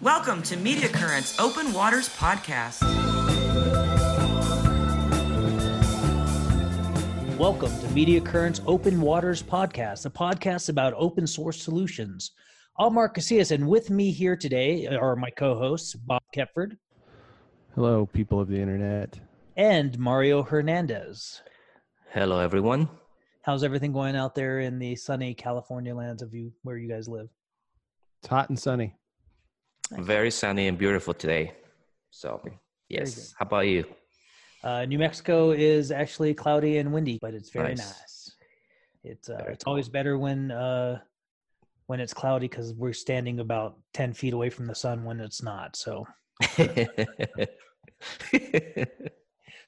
Welcome to Media Currents Open Waters Podcast. Welcome to Media Currents Open Waters Podcast, a podcast about open source solutions. I'm Mark Casias, and with me here today are my co hosts, Bob Kepford Hello, people of the internet. and Mario Hernandez. Hello, everyone. How's everything going out there in the sunny California lands of you where you guys live? It's hot and sunny. Very sunny and beautiful today. So, yes. How about you? Uh, New Mexico is actually cloudy and windy, but it's very Nice. nice. It's uh, Very it's always better when uh, when it's cloudy because we're standing about ten feet away from the sun when it's not. So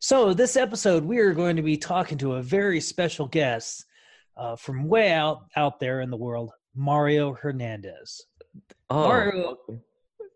So, this episode, we are going to be talking to a very special guest uh, from way out out there in the world, Mario Hernandez. oh, Mario-.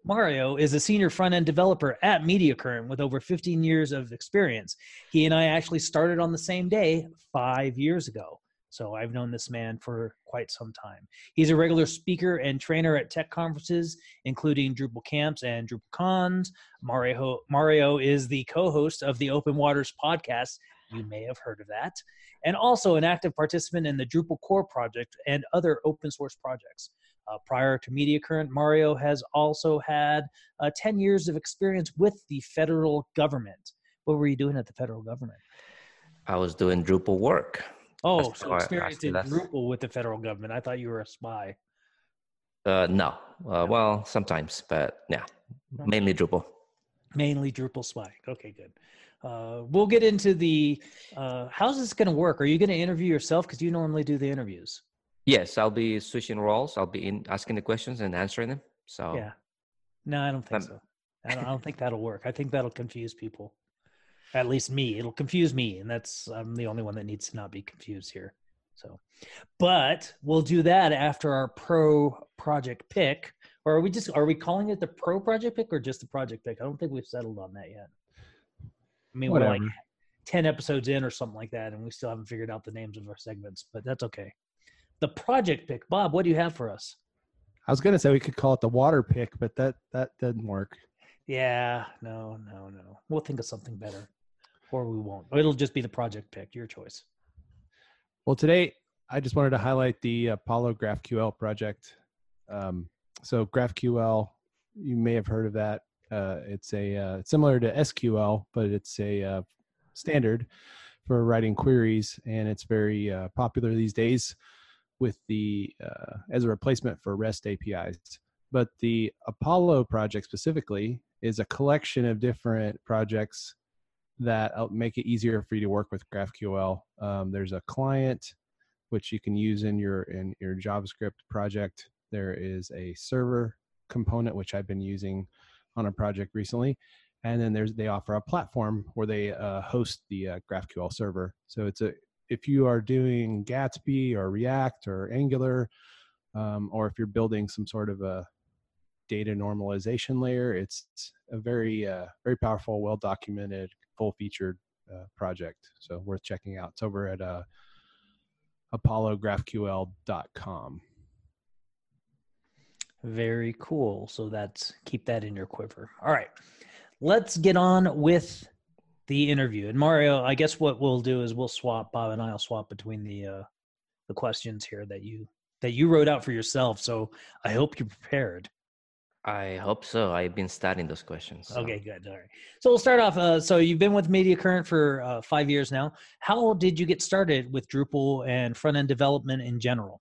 Mario is a senior front end developer at MediaCurrent with over 15 years of experience. He and I actually started on the same day five years ago. So I've known this man for quite some time. He's a regular speaker and trainer at tech conferences, including Drupal camps and Drupal cons. Mario, Mario is the co host of the Open Waters podcast. You may have heard of that. And also an active participant in the Drupal core project and other open source projects. Uh, prior to Media Current, Mario has also had uh, 10 years of experience with the federal government. What were you doing at the federal government? I was doing Drupal work. Oh, That's so I experience in. Drupal with the federal government. I thought you were a spy. Uh, no, uh, well, sometimes, but yeah, mainly Drupal. Mainly Drupal spy. Okay, good. Uh, we'll get into the uh, how's this going to work? Are you going to interview yourself? Because you normally do the interviews. Yes, I'll be switching roles. I'll be in asking the questions and answering them. So, Yeah. No, I don't think Um, so. I don't, I don't think that'll work. I think that'll confuse people. At least me. It'll confuse me, and that's I'm the only one that needs to not be confused here. So, but we'll do that after our pro project pick. Or are we just are we calling it the pro project pick or just the project pick? I don't think we've settled on that yet. I mean, we're like ten episodes in or something like that, and we still haven't figured out the names of our segments, but that's okay. The project pick, Bob. What do you have for us? I was gonna say we could call it the water pick, but that that didn't work. Yeah, no, no, no. We'll think of something better, or we won't. It'll just be the project pick. Your choice. Well, today I just wanted to highlight the Apollo GraphQL project. Um, so GraphQL, you may have heard of that. Uh, it's a uh, similar to SQL, but it's a uh, standard for writing queries, and it's very uh, popular these days with the uh, as a replacement for REST APIs. But the Apollo project specifically is a collection of different projects that uh, make it easier for you to work with GraphQL. Um, there's a client which you can use in your in your JavaScript project. There is a server component which I've been using on a project recently, and then there's they offer a platform where they uh, host the uh, GraphQL server. So it's a if you are doing Gatsby or React or Angular, um, or if you're building some sort of a data normalization layer, it's a very uh, very powerful, well documented, full featured uh, project. So worth checking out. It's over at uh, apollographql.com. Very cool. So that's keep that in your quiver. All right, let's get on with the interview. And Mario, I guess what we'll do is we'll swap. Bob and I'll swap between the uh, the questions here that you that you wrote out for yourself. So I hope you're prepared. I hope so. I've been studying those questions. so- Okay, good. All right. So we'll start off. Uh, so you've been with Media Current for uh, five years now. How did you get started with Drupal and front end development in general?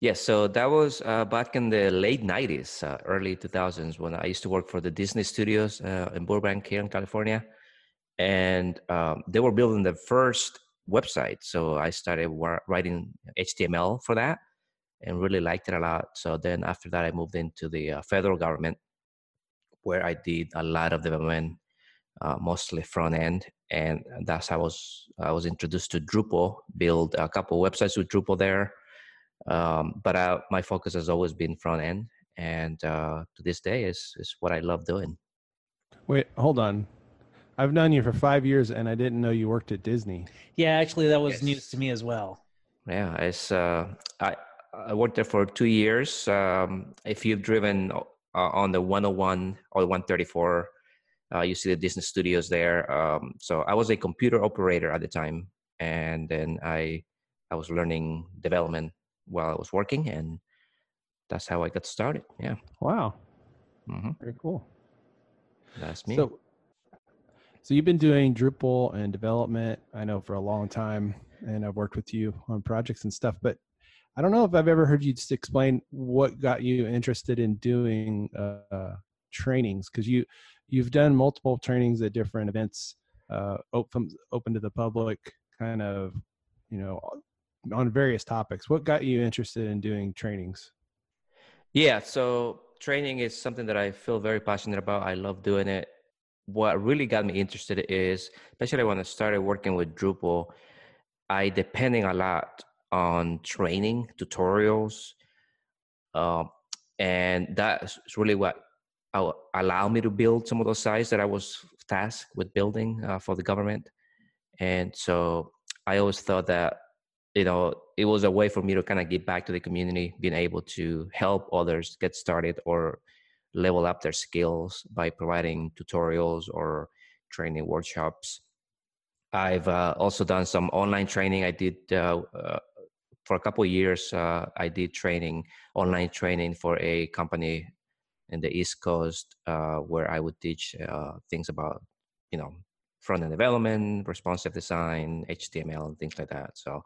Yes, so that was uh, back in the late 90s, uh, early 2000s, when I used to work for the Disney Studios uh, in Burbank here in California. And um, they were building the first website. So I started writing HTML for that and really liked it a lot. So then after that, I moved into the uh, federal government where I did a lot of development, uh, mostly front end. And that's how I was, I was introduced to Drupal, build a couple websites with Drupal there um, but uh, my focus has always been front end and uh, to this day is, is what i love doing Wait, hold on. I've known you for five years, and I didn't know you worked at Disney. Yeah, actually, that was Yes. news to me as well. yeah it's uh, i i worked there for two years um, if you've driven uh, on the 101 or 134. Uh, you see the Disney Studios there. Um, so I was a computer operator at the time, and then I I was learning development while I was working, and that's how I got started. Yeah. Wow. hmm Very cool. That's me. So, so you've been doing Drupal and development, I know for a long time, and I've worked with you on projects and stuff. But I don't know if I've ever heard you just explain what got you interested in doing uh, trainings because you you've done multiple trainings at different events, uh, open open to the public, kind of, you know, on various topics. What got you interested in doing trainings? Yeah, so training is something that I feel very passionate about. I love doing it. What really got me interested is, especially when I started working with Drupal, I depending a lot on training tutorials, um, and that's really what allowed me to build some of those sites that I was tasked with building uh, for the government. And so I always thought that you know it was a way for me to kind of give back to the community being able to help others get started or level up their skills by providing tutorials or training workshops. I've uh, also done some online training. I did uh, uh, for a couple years uh, i did training online training for a company in the east coast uh, where i would teach uh, things about you know front end development responsive design html and things like that. So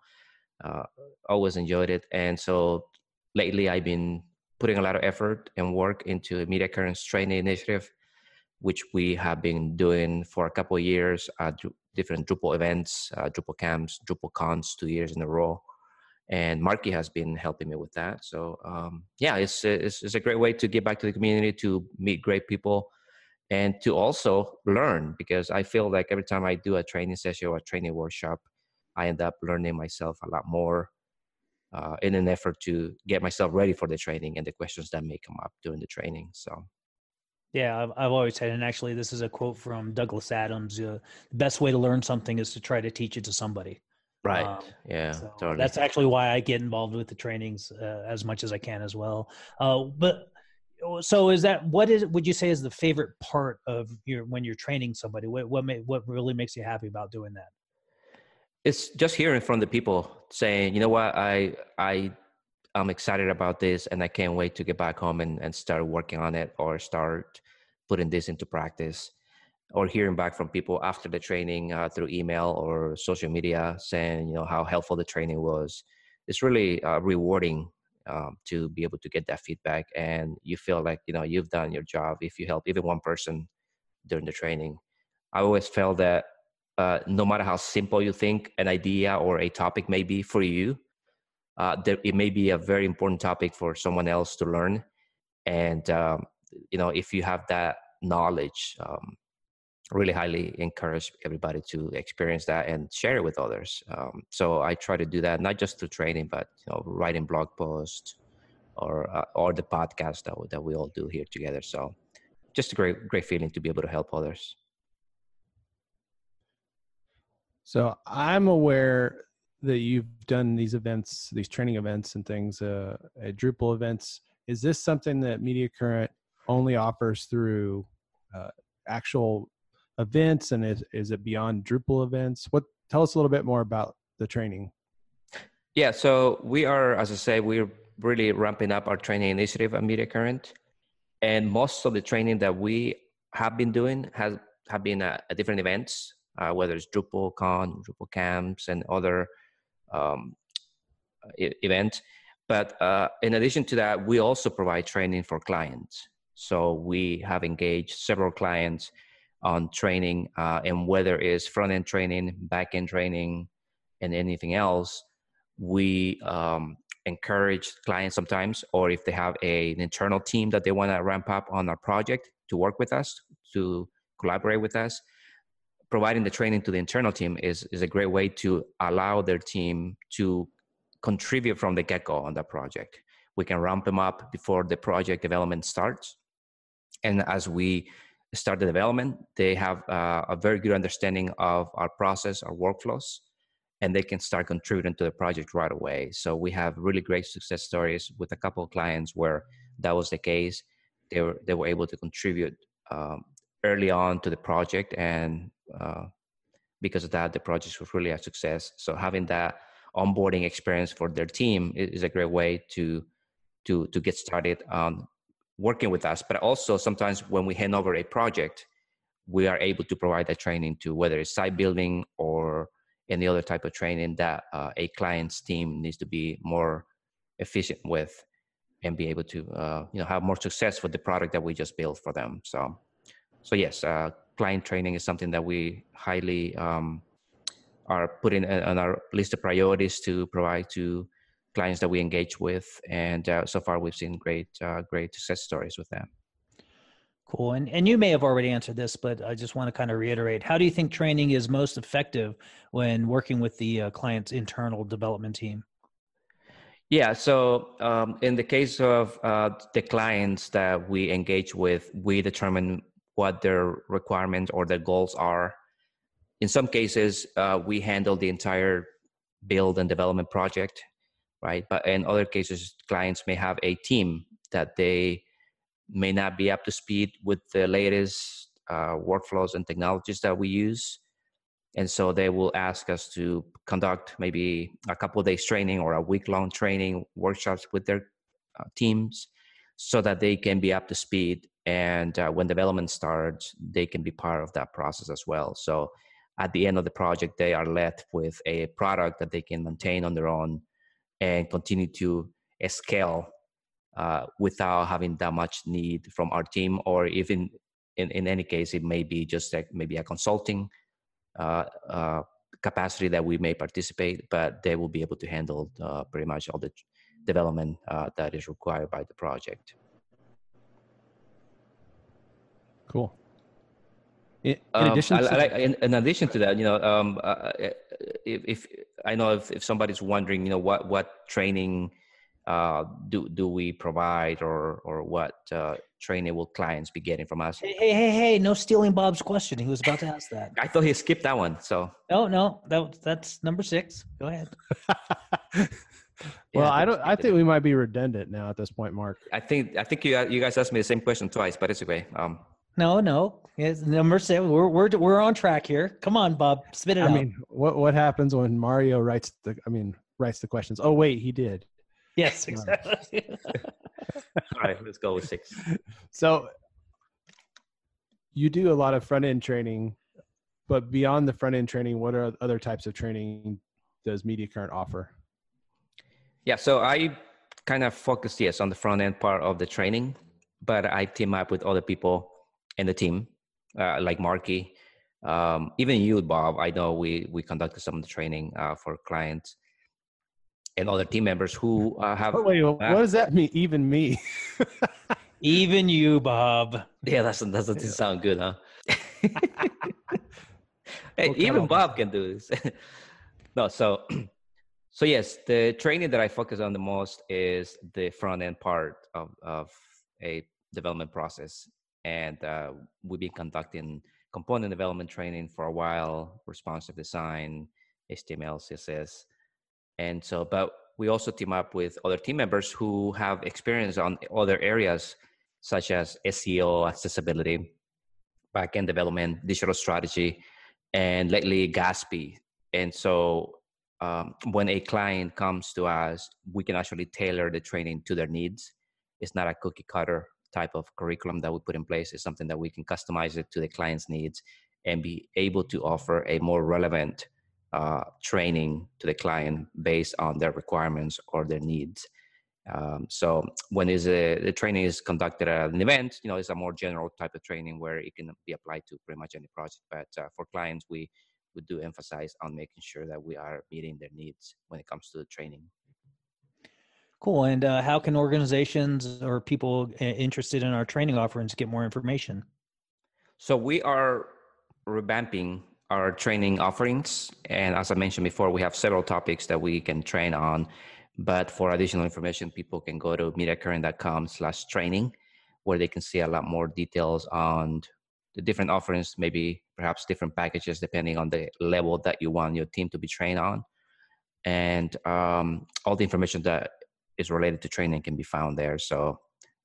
always enjoyed it. And so lately, I've been putting a lot of effort and work into the Media Currents Training Initiative, which we have been doing for a couple of years at different Drupal events, uh, Drupal camps, Drupal cons, two years in a row. And Marky has been helping me with that. So um, yeah, it's, it's, it's a great way to give back to the community, to meet great people, and to also learn. Because I feel like every time I do a training session or a training workshop, I end up learning myself a lot more uh, in an effort to get myself ready for the training and the questions that may come up during the training. So, yeah, I've, I've always said, and actually, this is a quote from Douglas Adams: uh, "The best way to learn something is to try to teach it to somebody." Right. Um, yeah. So totally. That's actually why I get involved with the trainings uh, as much as I can as well. Uh, but so is that what is would you say is the favorite part of your when you're training somebody? What what may, what really makes you happy about doing that? It's just hearing from the people saying, you know what, I I I'm excited about this and I can't wait to get back home and, and start working on it or start putting this into practice. Or hearing back from people after the training uh, through email or social media saying, you know, how helpful the training was. It's really uh, rewarding um, to be able to get that feedback and you feel like, you know, you've done your job if you help even one person during the training. I always felt that uh, no matter how simple you think an idea or a topic may be for you, uh, there, it may be a very important topic for someone else to learn. And um, you know, if you have that knowledge, um, really highly encourage everybody to experience that and share it with others. Um, so I try to do that not just through training, but you know, writing blog posts or uh, or the podcast that that we all do here together. So just a great great feeling to be able to help others. So I'm aware that you've done these events, these training events and things uh, at Drupal events. Is this something that Media Current only offers through uh, actual events, and is, is it beyond Drupal events? What tell us a little bit more about the training. Yeah, so we are, as I say, we're really ramping up our training initiative at Media Current, and most of the training that we have been doing has have been at, at different events uh, whether it's DrupalCon, Drupal camps, and other um, e- events. But uh, in addition to that, we also provide training for clients. So we have engaged several clients on training, uh, and whether it's front end training, back end training, and anything else, we um, encourage clients sometimes, or if they have a, an internal team that they want to ramp up on our project to work with us, to collaborate with us, providing the training to the internal team is, is a great way to allow their team to contribute from the get-go on that project. We can ramp them up before the project development starts. And as we start the development they have uh, a very good understanding of our process our workflows and they can start contributing to the project right away. So we have really great success stories with a couple of clients where that was the case. They were they were able to contribute um, early on to the project, and uh, because of that, the project was really a success. So having that onboarding experience for their team is, a great way to to to get started on working with us. But also sometimes when we hand over a project, we are able to provide that training to whether it's site building or any other type of training that uh, a client's team needs to be more efficient with and be able to uh, you know have more success with the product that we just built for them so so yes uh, client training is something that we highly um, are putting on our list of priorities to provide to clients that we engage with and uh, so far we've seen great uh, great success stories with them Cool. And and you may have already answered this, but I just want to kind of reiterate. How do you think training is most effective when working with the uh, client's internal development team? Yeah. So um, in the case of uh, the clients that we engage with, we determine what their requirements or their goals are. In some cases, uh, we handle the entire build and development project, right? But in other cases, clients may have a team that they may not be up to speed with the latest uh, workflows and technologies that we use. And so they will ask us to conduct maybe a couple days training or a week long training workshops with their uh, teams so that they can be up to speed. And uh, when development starts, they can be part of that process as well. So at the end of the project, they are left with a product that they can maintain on their own and continue to scale uh, without having that much need from our team or even in, in any case it may be just like maybe a consulting uh, uh, capacity that we may participate but they will be able to handle uh, pretty much all the development uh, that is required by the project cool in, in addition um, to- I, I, in, in, addition to that you know um, uh, if, if, i know if, if somebody's wondering you know what what training uh, do do we provide or or what uh, training will clients be getting from us? Hey, hey, hey, hey! No stealing Bob's question. He was about to ask that. I thought he skipped that one. So no, no, that that's number six. Go ahead. well, yeah, I don't. I think we might be redundant now at this point, Mark. I think I think you you guys asked me the same question twice, but it's okay. Um, no, no, it's number seven. We're we're we're on track here. Come on, Bob, spit it I out. I mean, what what happens when Mario writes the? I mean, writes the questions. Oh wait, he did. Yes, exactly. All right, let's go with six. So you do a lot of front end training, but beyond the front end training, what are other types of training does Media Current offer? Yeah, so I kind of focus yes on the front end part of the training, but I team up with other people in the team, uh, like Marky, um, even you, Bob. I know we we conducted some of the training uh, for clients and other team members who uh, have. Oh, wait, what does that mean? Even me. Even you, Bob. Yeah, that's that doesn't yeah. sound good, huh? hey, even Bob can do this. no, so so yes, the training that I focus on the most is the front end part of of a development process, and uh, we've been conducting component development training for a while, responsive design, HTML, CSS, and so, but we also team up with other team members who have experience on other areas such as SEO, accessibility, backend development, digital strategy, and lately Gatsby. And so um, when a client comes to us, we can actually tailor the training to their needs. It's not a cookie cutter type of curriculum that we put in place. It's something that we can customize it to the client's needs and be able to offer a more relevant uh, training to the client based on their requirements or their needs. Um, so when is a, the training is conducted at an event, you know, it's a more general type of training where it can be applied to pretty much any project. But uh, for clients, we we do emphasize on making sure that we are meeting their needs when it comes to the training. Cool. And uh, how can organizations or people interested in our training offerings get more information? So we are revamping our training offerings. And as I mentioned before, we have several topics that we can train on. But for additional information, people can go to mediacurrent.com slash training, where they can see a lot more details on the different offerings, maybe perhaps different packages, depending on the level that you want your team to be trained on. And um, all the information that is related to training can be found there. So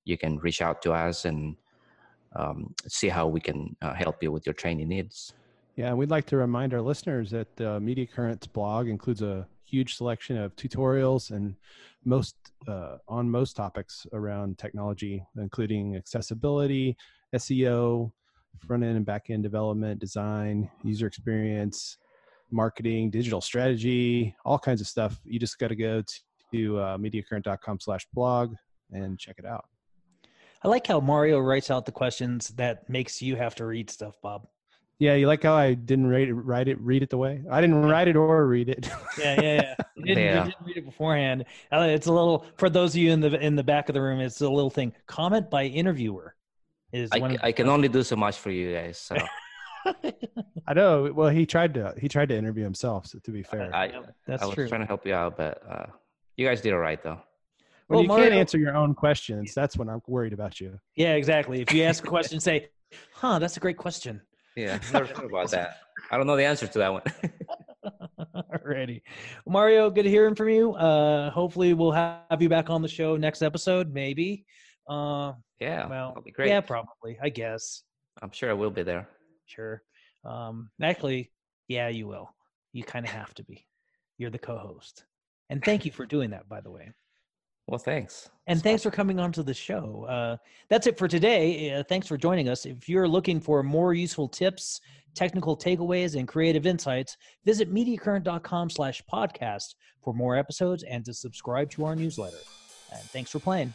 you can reach out to us and um, see how we can uh, help you with your training needs. Yeah, we'd like to remind our listeners that the Media Currents blog includes a huge selection of tutorials and most uh, on most topics around technology, including accessibility, SEO, front end and back end development, design, user experience, marketing, digital strategy, all kinds of stuff. You just got to go to uh, mediacurrent.com slash blog and check it out. I like how Mario writes out the questions that makes you have to read stuff, Bob. Yeah, you like how I didn't write it, write it, read it the way I didn't write it or read it. yeah, yeah, yeah. You didn't, Yeah. you didn't read it beforehand. Uh, It's a little for those of you in the in the back of the room. It's a little thing. Comment by interviewer is I, one. Of I can only do so much for you guys. So I know. Well, he tried to he tried to interview himself. So to be fair, I, That's I was true. trying to help you out, but uh, you guys did all right though. when Well, you can't answer your own questions, that's when I'm worried about you. yeah, exactly. If you ask a question, say, "Huh, that's a great question." Yeah, never thought about that. I don't know the answer to that one. Alrighty, Mario. Good hearing from you. Uh, hopefully, we'll have you back on the show next episode. Maybe. Uh, yeah, well, that'll be great. yeah, probably. I guess. I'm sure I will be there. Sure. Um, actually, yeah, you will. You kind of have to be. You're the co-host, and thank you for doing that, by the way. Well, thanks. And thanks for coming on to the show. Uh, that's it for today. Uh, thanks for joining us. If you're looking for more useful tips, technical takeaways, and creative insights, visit MediaCurrent.com slash podcast for more episodes and to subscribe to our newsletter. And thanks for playing.